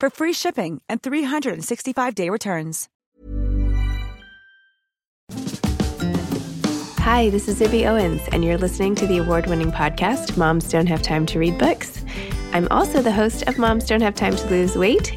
for free shipping and 365-day returns. Hi, this is Zibby Owens, and you're listening to the award winning podcast, Moms Don't Have Time to Read Books. I'm also the host of Moms Don't Have Time to Lose Weight,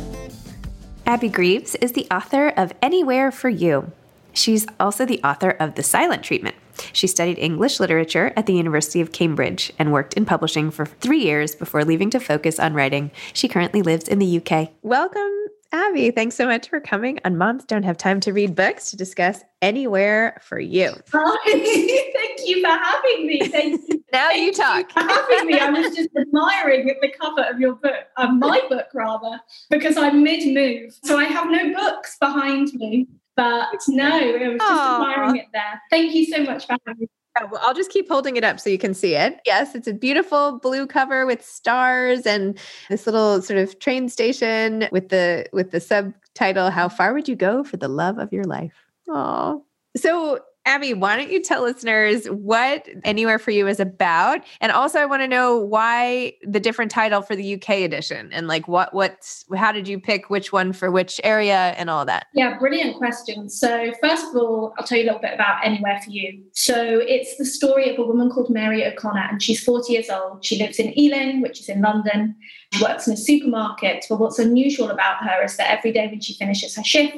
Abbie Greaves is the author of Anywhere for You. She's also the author of The Silent Treatment. She studied English literature at the University of Cambridge and worked in publishing for three years before leaving to focus on writing. She currently lives in the UK. Welcome, Abby. Thanks so much for coming on Moms Don't Have Time to Read Books to discuss Anywhere for You. Hi, thank you for having me. Thank you. Now you talk. having me. I was just admiring the cover of your book, uh, my book rather, because I'm mid-move, so I have no books behind me. But no, I was just Aw. admiring it there. Thank you so much for having me. Oh, well, I'll just keep holding it up so you can see it. Yes, it's a beautiful blue cover with stars and this little sort of train station with the with the subtitle "How far would you go for the love of your life?" Oh, so Abbie, why don't you tell listeners what Anywhere for You is about, and also I want to know why the different title for the UK edition, and like what what's how did you pick which one for which area and all that. Yeah, brilliant question. So, first of all, I'll tell you a little bit about Anywhere for You. So, it's the story of a woman called Mary O'Connor, and she's 40 years old. She lives in Ealing, which is in London. She works in a supermarket. But what's unusual about her is that every day when she finishes her shift,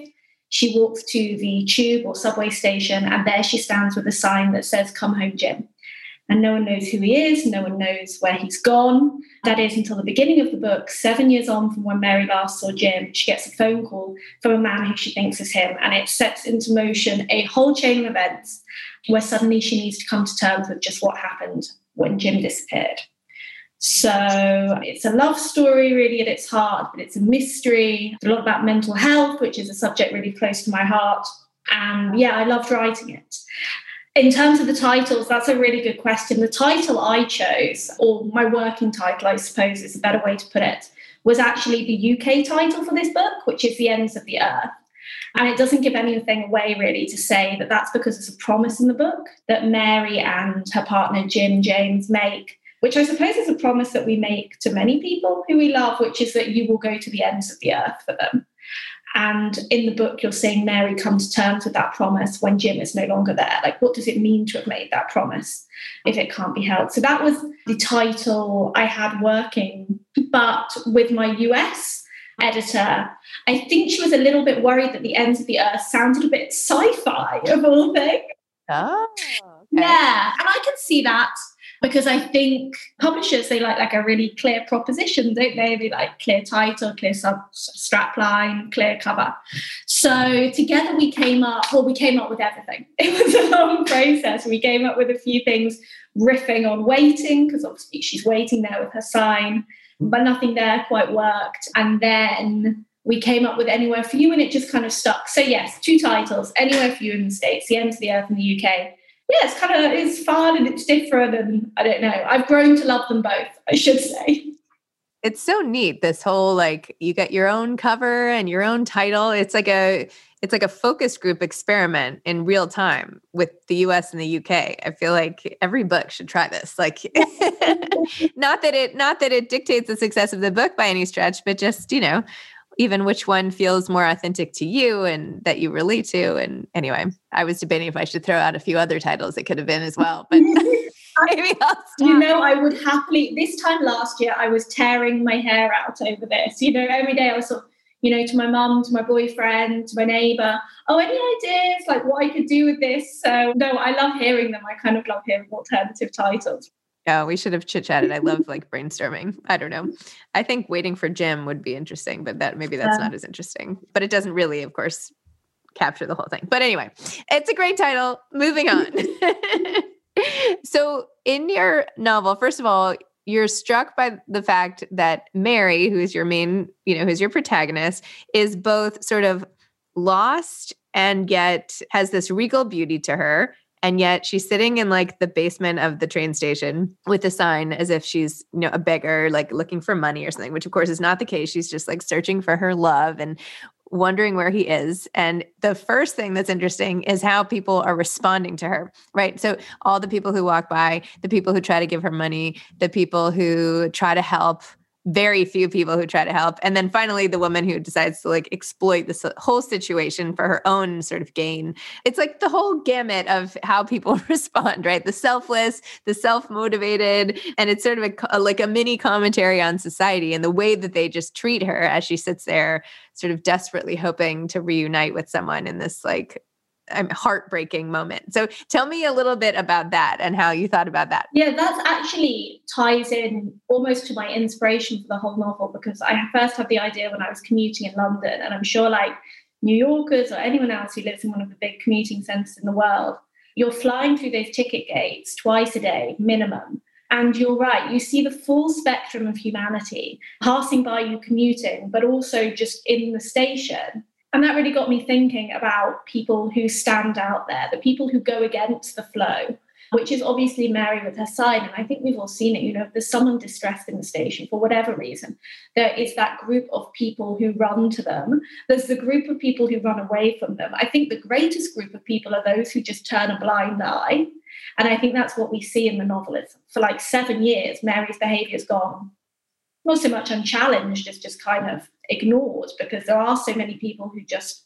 she walks to the tube or subway station, and there she stands with a sign that says, Come home, Jim. And no one knows who he is, no one knows where he's gone. That is until the beginning of the book, seven years on from when Mary last saw Jim, she gets a phone call from a man who she thinks is him, and it sets into motion a whole chain of events where suddenly she needs to come to terms with just what happened when Jim disappeared. So it's a love story, really, at its heart, but it's a mystery. It's a lot about mental health, which is a subject really close to my heart. And yeah, I loved writing it. In terms of the titles, that's a really good question. The title I chose, or my working title, I suppose is a better way to put it, was actually the UK title for this book, which is The Ends of the Earth. And it doesn't give anything away really to say that that's because it's a promise in the book that Mary and her partner Jim James make, which I suppose is a promise that we make to many people who we love, which is that you will go to the ends of the earth for them. And in the book, you're seeing Mary come to terms with that promise when Jim is no longer there. Like, what does it mean to have made that promise if it can't be held? So that was the title I had working. But with my US editor, I think she was a little bit worried that the ends of the earth sounded a bit sci fi of all things. Oh, okay. yeah. And I can see that because I think publishers they like like a really clear proposition, don't they? They like clear title, clear sub strapline, clear cover. So together we came up. Well, we came up with everything. It was a long process. We came up with a few things, riffing on waiting because obviously she's waiting there with her sign, but nothing there quite worked. And then we came up with Anywhere for You, and it just kind of stuck. So yes, two titles: Anywhere for You in the States, The End of the Earth in the UK yeah, it's kind of it's fun and it's different, and I don't know. I've grown to love them both. I should say. It's so neat. This whole like you get your own cover and your own title. It's like a it's like a focus group experiment in real time with the US and the UK. I feel like every book should try this. Like not that it not that it dictates the success of the book by any stretch, but just, you know, even which one feels more authentic to you and that you relate to. And anyway, I was debating if I should throw out a few other titles it could have been as well, but maybe I'll stop. You know, I would happily, this time last year, I was tearing my hair out over this. You know, every day I was sort of, you know, to my mum, to my boyfriend, to my neighbor, oh, any ideas like what I could do with this? So, no, I love hearing them. I kind of love hearing alternative titles. Oh, we should have chit chatted. I love like brainstorming. I don't know. I think waiting for Jim would be interesting, but that maybe that's yeah. not as interesting. But it doesn't really, of course, capture the whole thing. But anyway, it's a great title. Moving on. so, in your novel, first of all, you're struck by the fact that Mary, who is your main, you know, who's your protagonist, is both sort of lost and yet has this regal beauty to her and yet she's sitting in like the basement of the train station with a sign as if she's you know a beggar like looking for money or something which of course is not the case. She's just like searching for her love and wondering where he is. And the first thing that's interesting is how people are responding to her right? So all the people who walk by the people who try to give her money the people who try to help very few people who try to help. And then finally, the woman who decides to like exploit this whole situation for her own sort of gain. It's like the whole gamut of how people respond, right? The selfless, the self motivated. And it's sort of a, a, like a mini commentary on society and the way that they just treat her as she sits there, sort of desperately hoping to reunite with someone in this like heartbreaking moment. So tell me a little bit about that and how you thought about that. Yeah, that's actually ties in almost to my inspiration for the whole novel because I first had the idea when I was commuting in London, and I'm sure like New Yorkers or anyone else who lives in one of the big commuting centers in the world, you're flying through those ticket gates twice a day minimum. And you're right, you see the full spectrum of humanity passing by you commuting, but also just in the station and that really got me thinking about people who stand out there, the people who go against the flow, which is obviously Mary with her sign. And I think we've all seen it. You know, if there's someone distressed in the station for whatever reason, there is that group of people who run to them. There's the group of people who run away from them. I think the greatest group of people are those who just turn a blind eye. And I think that's what we see in the novel. Is for like seven years, Mary's behavior has gone not so much unchallenged as just kind of ignored because there are so many people who just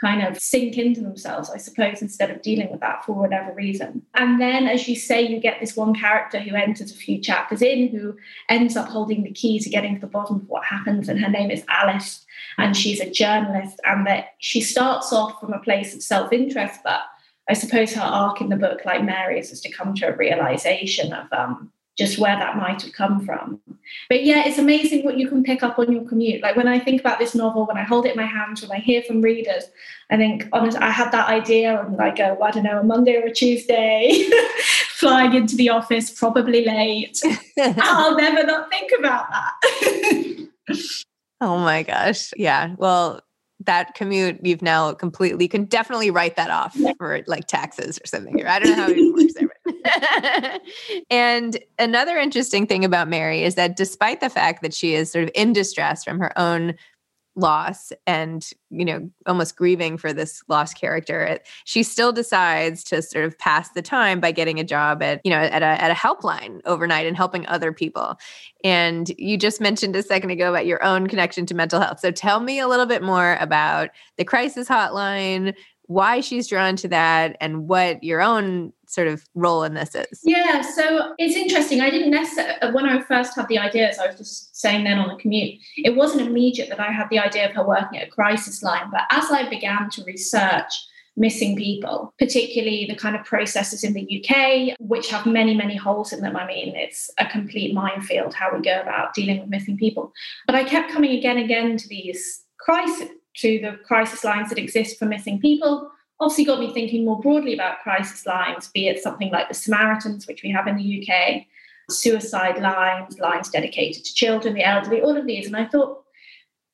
kind of sink into themselves, I suppose, instead of dealing with that for whatever reason. And then, as you say, you get this one character who enters a few chapters in who ends up holding the key to getting to the bottom of what happens. And her name is Alice, and she's a journalist. And that she starts off from a place of self interest, but I suppose her arc in the book, like Mary's, is to come to a realization of um, just where that might have come from. But yeah, it's amazing what you can pick up on your commute. Like when I think about this novel, when I hold it in my hands, when I hear from readers, I think, honestly, I had that idea and I go, I don't know, a Monday or a Tuesday, flying into the office, probably late. I'll never not think about that. oh my gosh. Yeah. Well, that commute you've now completely you can definitely write that off for like taxes or something. I don't know how it works there. and another interesting thing about Mary is that despite the fact that she is sort of in distress from her own loss and you know almost grieving for this lost character she still decides to sort of pass the time by getting a job at you know at a, at a helpline overnight and helping other people. And you just mentioned a second ago about your own connection to mental health. So tell me a little bit more about the crisis hotline why she's drawn to that and what your own sort of role in this is. Yeah, so it's interesting. I didn't necessarily, uh, when I first had the idea, as I was just saying then on the commute, it wasn't immediate that I had the idea of her working at a crisis line. But as I began to research missing people, particularly the kind of processes in the UK, which have many, many holes in them. I mean, it's a complete minefield how we go about dealing with missing people. But I kept coming again and again to these crisis to the crisis lines that exist for missing people obviously got me thinking more broadly about crisis lines, be it something like the Samaritans, which we have in the UK, suicide lines, lines dedicated to children, the elderly, all of these. And I thought,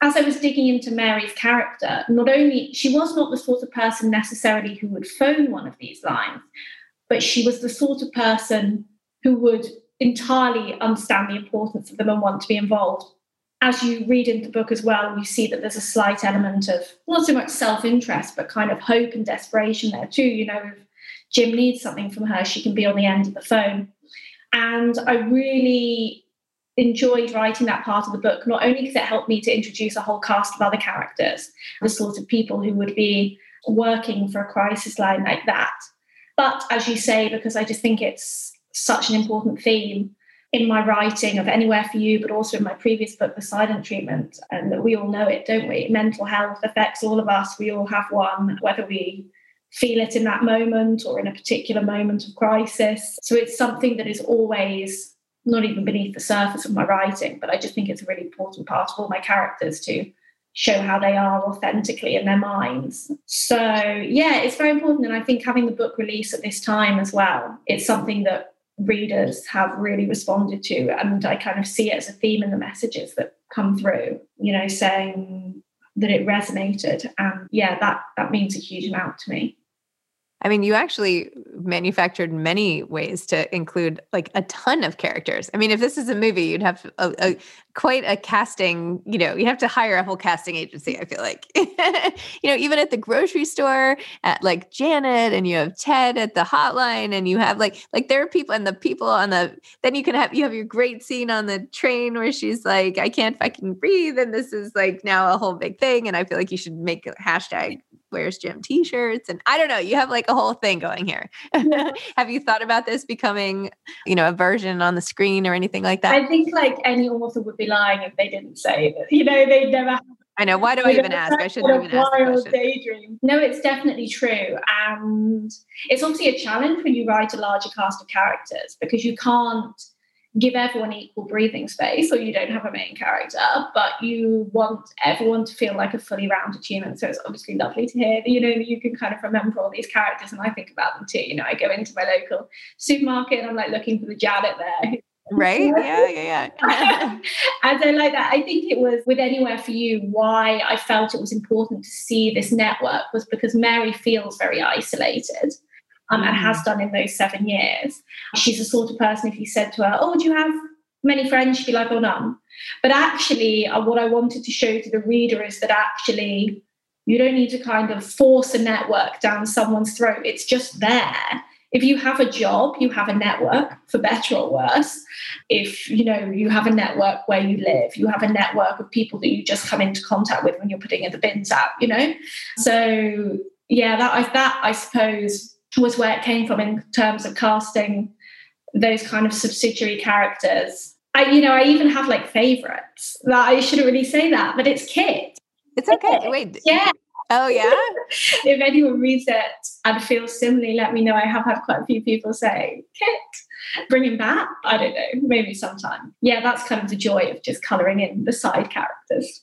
as I was digging into Mary's character, not only she was not the sort of person necessarily who would phone one of these lines, but she was the sort of person who would entirely understand the importance of them and want to be involved as you read in the book as well, you see that there's a slight element of not so much self interest, but kind of hope and desperation there too. You know, if Jim needs something from her, she can be on the end of the phone. And I really enjoyed writing that part of the book, not only because it helped me to introduce a whole cast of other characters, the sort of people who would be working for a crisis line like that, but as you say, because I just think it's such an important theme in my writing of Anywhere for You, but also in my previous book, The Silent Treatment, and that we all know it, don't we? Mental health affects all of us. We all have one, whether we feel it in that moment or in a particular moment of crisis. So it's something that is always not even beneath the surface of my writing, but I just think it's a really important part of all my characters to show how they are authentically in their minds. So, yeah, it's very important. And I think having the book release at this time as well, it's something that readers have really responded to. And I kind of see it as a theme in the messages that come through, you know, saying that it resonated. And yeah, that that means a huge amount to me. I mean, you actually manufactured many ways to include like a ton of characters. I mean, if this is a movie, you'd have a, a quite a casting, you know, you have to hire a whole casting agency, I feel like. you know, even at the grocery store, at like Janet and you have Ted at the hotline and you have like like there are people and the people on the then you can have you have your great scene on the train where she's like, I can't fucking breathe. And this is like now a whole big thing. And I feel like you should make a hashtag where's Jim t-shirts and I don't know, you have like a whole thing going here. have you thought about this becoming, you know, a version on the screen or anything like that? I think like any author would be lying if they didn't say that. You know, they never I know. Why do I even ask? I shouldn't even ask. Daydream. No, it's definitely true. And it's obviously a challenge when you write a larger cast of characters because you can't give everyone equal breathing space or you don't have a main character, but you want everyone to feel like a fully rounded human. So it's obviously lovely to hear that, you know, you can kind of remember all these characters and I think about them too. You know, I go into my local supermarket and I'm like looking for the Janet there. Right? Yeah, yeah, yeah. and so like that, I think it was with Anywhere for You, why I felt it was important to see this network was because Mary feels very isolated um, and has mm. done in those seven years. She's the sort of person, if you said to her, Oh, do you have many friends? She'd be like, Oh, none. But actually, uh, what I wanted to show to the reader is that actually, you don't need to kind of force a network down someone's throat. It's just there. If you have a job, you have a network, for better or worse. If you know you have a network where you live, you have a network of people that you just come into contact with when you're putting in the bins out. You know, so yeah, that I, that I suppose was where it came from in terms of casting those kind of subsidiary characters. I, you know, I even have like favorites. That I shouldn't really say that, but it's Kit. It's okay. Kit. Wait. Yeah. Oh yeah. if anyone reads it and feels similarly, let me know. I have had quite a few people say Kit, bring him back. I don't know, maybe sometime. Yeah, that's kind of the joy of just colouring in the side characters.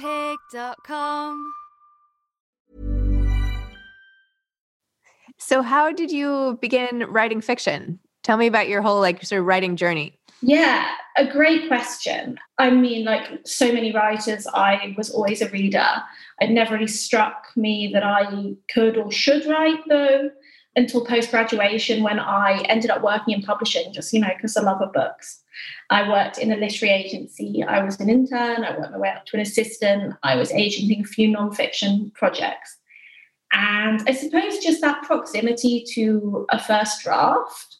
Moonpig.com. So, how did you begin writing fiction? Tell me about your whole like sort of writing journey. Yeah, a great question. I mean, like so many writers, I was always a reader. It never really struck me that I could or should write, though, until post graduation when I ended up working in publishing, just, you know, because I love of books. I worked in a literary agency. I was an intern. I worked my way up to an assistant. I was agenting a few nonfiction projects. And I suppose just that proximity to a first draft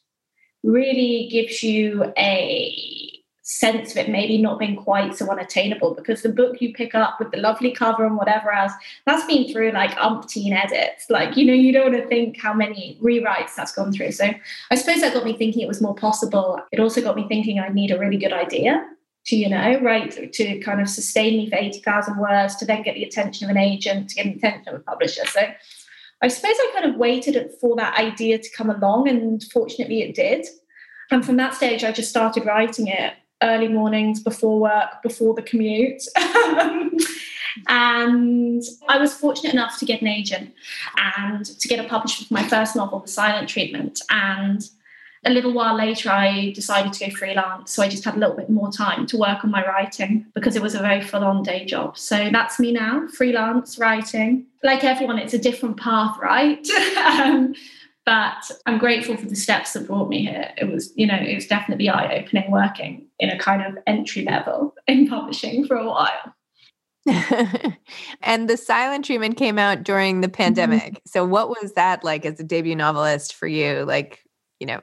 really gives you a sense of it maybe not being quite so unattainable because the book you pick up with the lovely cover and whatever else that's been through like umpteen edits. Like you know you don't want to think how many rewrites that's gone through. So i suppose that got me thinking it was more possible. It also got me thinking i need a really good idea to you know right to kind of sustain me for 80000 words to then get the attention of an agent to get the attention of a publisher. So I suppose I kind of waited for that idea to come along, and fortunately it did. And from that stage, I just started writing it early mornings before work, before the commute. and I was fortunate enough to get an agent and to get a publisher for my first novel, The Silent Treatment. And a little while later, I decided to go freelance. So I just had a little bit more time to work on my writing because it was a very full on day job. So that's me now, freelance writing. Like everyone, it's a different path, right? um, but I'm grateful for the steps that brought me here. It was, you know, it was definitely eye opening working in a kind of entry level in publishing for a while. and the silent treatment came out during the mm-hmm. pandemic. Mm-hmm. So what was that like as a debut novelist for you? Like, you know,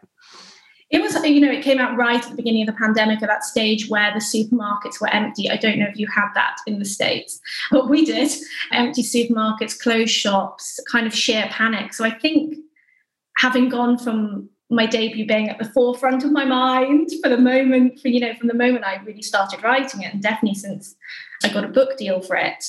it was, you know, it came out right at the beginning of the pandemic at that stage where the supermarkets were empty. I don't know if you had that in the States, but we did. Empty supermarkets, closed shops, kind of sheer panic. So I think having gone from my debut being at the forefront of my mind for the moment, for you know, from the moment I really started writing it, and definitely since I got a book deal for it,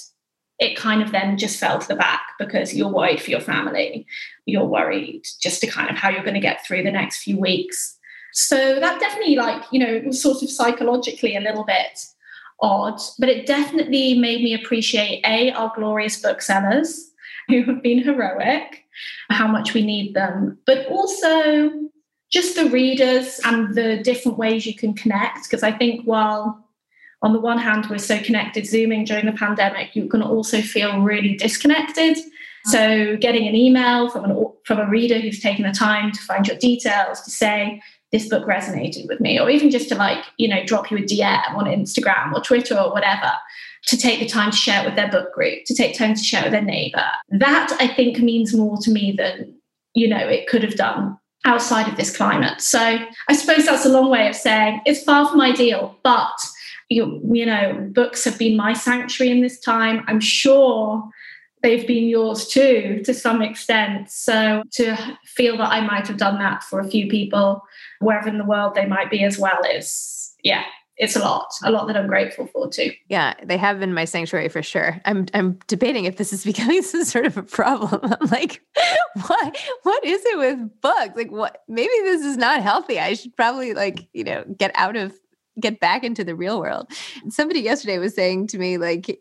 it kind of then just fell to the back because you're worried for your family. You're worried just to kind of how you're going to get through the next few weeks. So that definitely, like, you know, was sort of psychologically a little bit odd, but it definitely made me appreciate A, our glorious booksellers who have been heroic, how much we need them, but also just the readers and the different ways you can connect. Because I think while on the one hand we're so connected zooming during the pandemic, you can also feel really disconnected. So getting an email from an from a reader who's taken the time to find your details to say this book resonated with me, or even just to like you know drop you a DM on Instagram or Twitter or whatever, to take the time to share it with their book group, to take time to share it with their neighbor. That I think means more to me than, you know, it could have done outside of this climate. So I suppose that's a long way of saying it's far from ideal, but you, you know, books have been my sanctuary in this time. I'm sure they've been yours too to some extent. So to feel that I might have done that for a few people, wherever in the world they might be as well, is yeah, it's a lot, a lot that I'm grateful for too. Yeah, they have been my sanctuary for sure. I'm I'm debating if this is becoming some sort of a problem. I'm like, what what is it with books? Like what maybe this is not healthy. I should probably like, you know, get out of get back into the real world. Somebody yesterday was saying to me like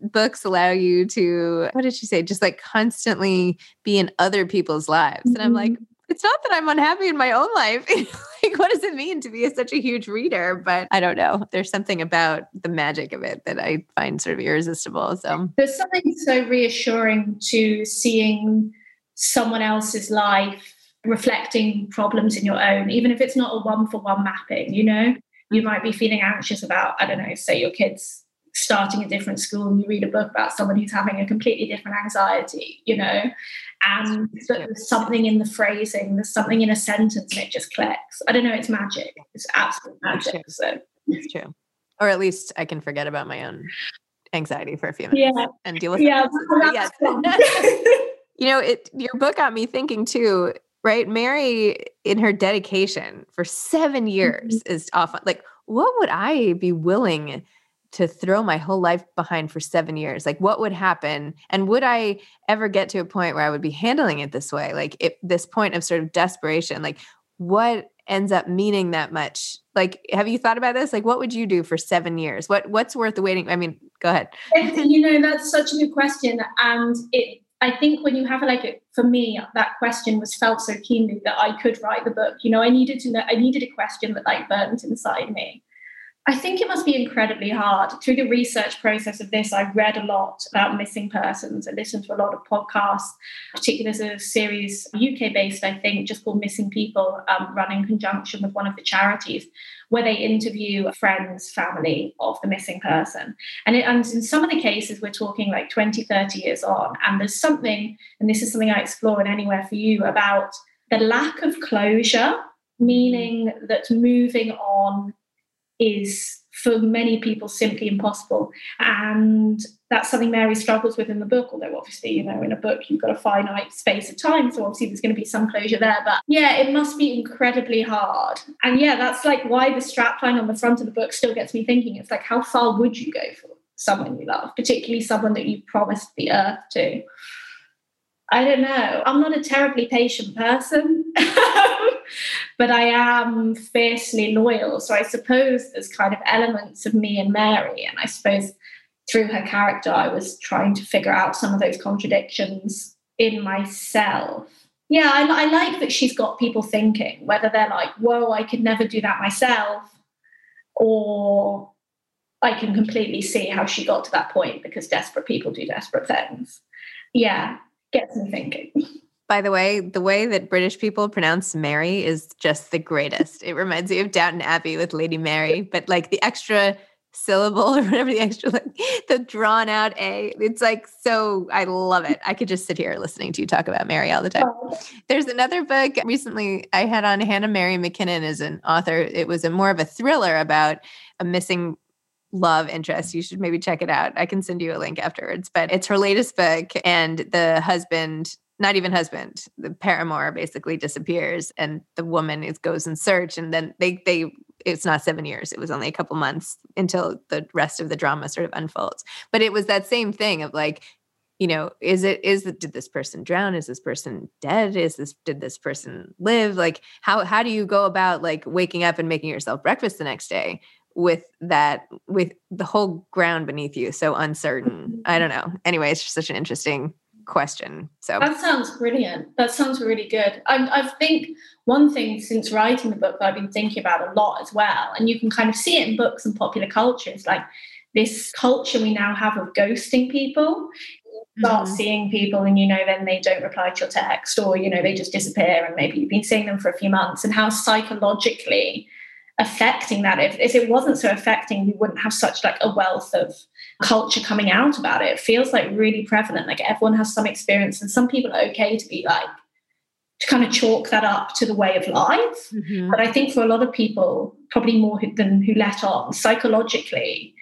books allow you to what did she say? Just like constantly be in other people's lives. And I'm like, mm-hmm. It's not that I'm unhappy in my own life. like, what does it mean to be such a huge reader? But I don't know. There's something about the magic of it that I find sort of irresistible. So there's something so reassuring to seeing someone else's life reflecting problems in your own, even if it's not a one for one mapping, you know? You mm. might be feeling anxious about, I don't know, say your kids starting a different school and you read a book about someone who's having a completely different anxiety, you know, and there's something in the phrasing, there's something in a sentence and it just clicks. I don't know, it's magic. It's absolute magic. It's so it's true. Or at least I can forget about my own anxiety for a few minutes yeah. and deal with yeah, it. Yes. you know, it your book got me thinking too, right? Mary in her dedication for 7 years mm-hmm. is often like what would I be willing to throw my whole life behind for seven years like what would happen? And would i ever get to a point where i would be handling it this way? Like this point of sort of desperation like what ends up meaning that much? Like have you thought about this? Like what would you do for seven years? What what's worth waiting i mean go ahead. You know that's such a good question and it I think when you have like for me, that question was felt so keenly that I could write the book. You know, I needed to know, I needed a question that like burned inside me. I think it must be incredibly hard. Through the research process of this, I've read a lot about missing persons. I listened to a lot of podcasts, particularly there's a series, UK based, I think, just called Missing People, um, run in conjunction with one of the charities, where they interview friends, family of the missing person. And, it, and in some of the cases, we're talking like 20, 30 years on. And there's something, and this is something I explore in Anywhere for You, about the lack of closure, meaning that moving on is for many people simply impossible. And that's something Mary struggles with in the book, although obviously, you know, in a book you've got a finite space of time. So obviously there's going to be some closure there. But yeah, it must be incredibly hard. And yeah, that's like why the strapline on the front of the book still gets me thinking. It's like, how far would you go for someone you love, particularly someone that you promised the earth to? I don't know. I'm not a terribly patient person. but I am fiercely loyal. So I suppose there's kind of elements of me and Mary. And I suppose through her character, I was trying to figure out some of those contradictions in myself. Yeah, I, I like that she's got people thinking, whether they're like, whoa, I could never do that myself, or I can completely see how she got to that point because desperate people do desperate things. Yeah, gets me thinking. By the way, the way that British people pronounce Mary is just the greatest. It reminds me of Downton Abbey with Lady Mary, but like the extra syllable or whatever the extra like the drawn out a it's like so i love it i could just sit here listening to you talk about mary all the time oh. there's another book recently i had on hannah mary mckinnon as an author it was a more of a thriller about a missing love interest you should maybe check it out. I can send you a link afterwards but it's her latest book and the husband not even husband the paramour basically disappears and the woman is goes in search and then they they it's not seven years it was only a couple months until the rest of the drama sort of unfolds. But it was that same thing of like you know is it is did this person drown? Is this person dead? Is this did this person live? Like how how do you go about like waking up and making yourself breakfast the next day with that with the whole ground beneath you so uncertain i don't know anyway it's just such an interesting question. So that sounds brilliant. That sounds really good. I, I think one thing since writing the book that I've been thinking about a lot as well, and you can kind of see it in books and popular culture, is like this culture we now have of ghosting people. start mm-hmm. seeing people and you know then they don't reply to your text or you know they just disappear and maybe you've been seeing them for a few months and how psychologically affecting that if, if it wasn't so affecting we wouldn't have such like a wealth of culture coming out about it. It feels like really prevalent. Like everyone has some experience, and some people are okay to be like to kind of chalk that up to the way of life. Mm-hmm. But I think for a lot of people, probably more than who let on, psychologically,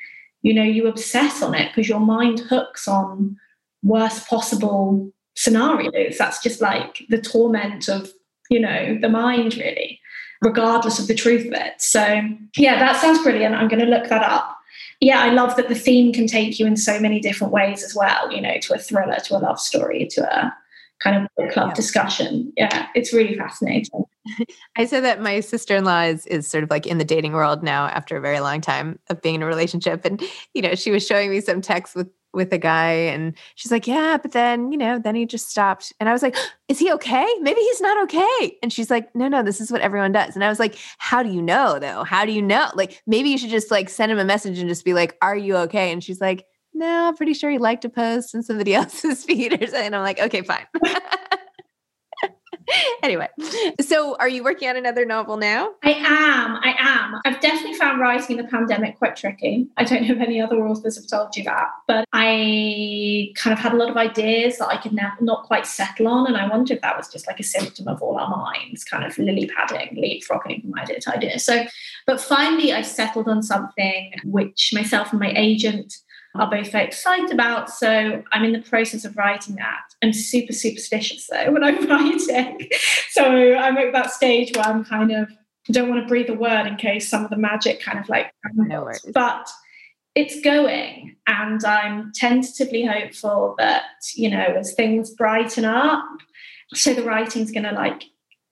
you know, you obsess on it because your mind hooks on worst possible scenarios. That's just like the torment of, you know, the mind, really, regardless of the truth of it. So, yeah, that sounds brilliant. I'm going to look that up yeah, I love that the theme can take you in so many different ways as well, you know, to a thriller, to a love story, to a kind of book club yeah. discussion. Yeah, it's really fascinating. I said that my sister in law is, is sort of like in the dating world now after a very long time of being in a relationship. And, you know, she was showing me some texts with with a guy and she's like, Yeah, but then, you know, then he just stopped. And I was like, Is he okay? Maybe he's not okay. And she's like, No, no, this is what everyone does. And I was like, How do you know though? How do you know? Like, maybe you should just like send him a message and just be like, Are you okay? And she's like, No, I'm pretty sure he liked a post in somebody else's feed or something. And I'm like, Okay, fine. anyway, so are you working on another novel now? I am. I am. I've definitely found writing in the pandemic quite tricky. I don't know if any other authors have told you that, but I kind of had a lot of ideas that I could now not quite settle on. And I wondered if that was just like a symptom of all our minds kind of lily padding, leapfrogging from idea to idea. So, but finally, I settled on something which myself and my agent are both very excited about. So I'm in the process of writing that. I'm super superstitious though when I'm writing. So I'm at that stage where I'm kind of don't want to breathe a word in case some of the magic kind of like no but it's going and I'm tentatively hopeful that, you know, as things brighten up, so the writing's gonna like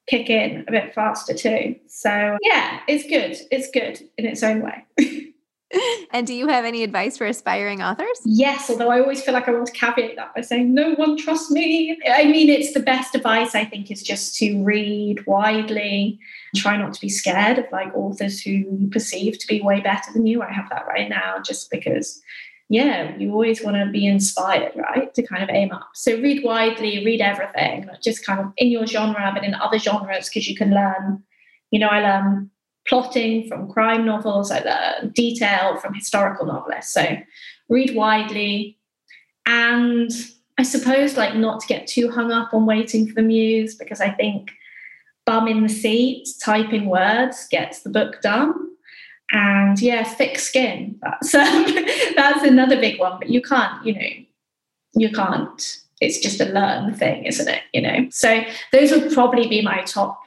kick in a bit faster too. So yeah, it's good. It's good in its own way. and do you have any advice for aspiring authors? Yes, although I always feel like I want to caveat that by saying no one trusts me. I mean, it's the best advice I think is just to read widely, try not to be scared of like authors who you perceive to be way better than you. I have that right now just because yeah, you always want to be inspired, right? To kind of aim up. So read widely, read everything, just kind of in your genre, but in other genres, because you can learn. You know, I learn plotting from crime novels, I the detail from historical novelists. So read widely. And I suppose like not to get too hung up on waiting for the muse, because I think bum in the seat, typing words gets the book done. And yeah, thick skin. That's um, that's another big one. But you can't, you know, you can't. It's just a learn thing, isn't it? You know. So those would probably be my top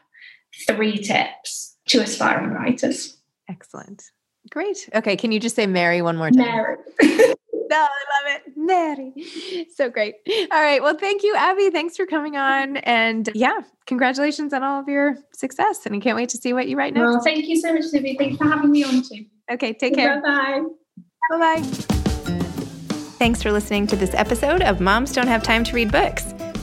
three tips to aspiring writers. Excellent. Great. Okay. Can you just say Mary one more time? Mary. no, I love it. Mary. So great. All right. Well, thank you, Abbie. Thanks for coming on. And yeah, congratulations on all of your success. And I can't wait to see what you write next. Well, thank you so much, Libby. Thanks for having me on too. Okay. Take care. Bye bye. Bye bye. Thanks for listening to this episode of Moms Don't Have Time to Read Books.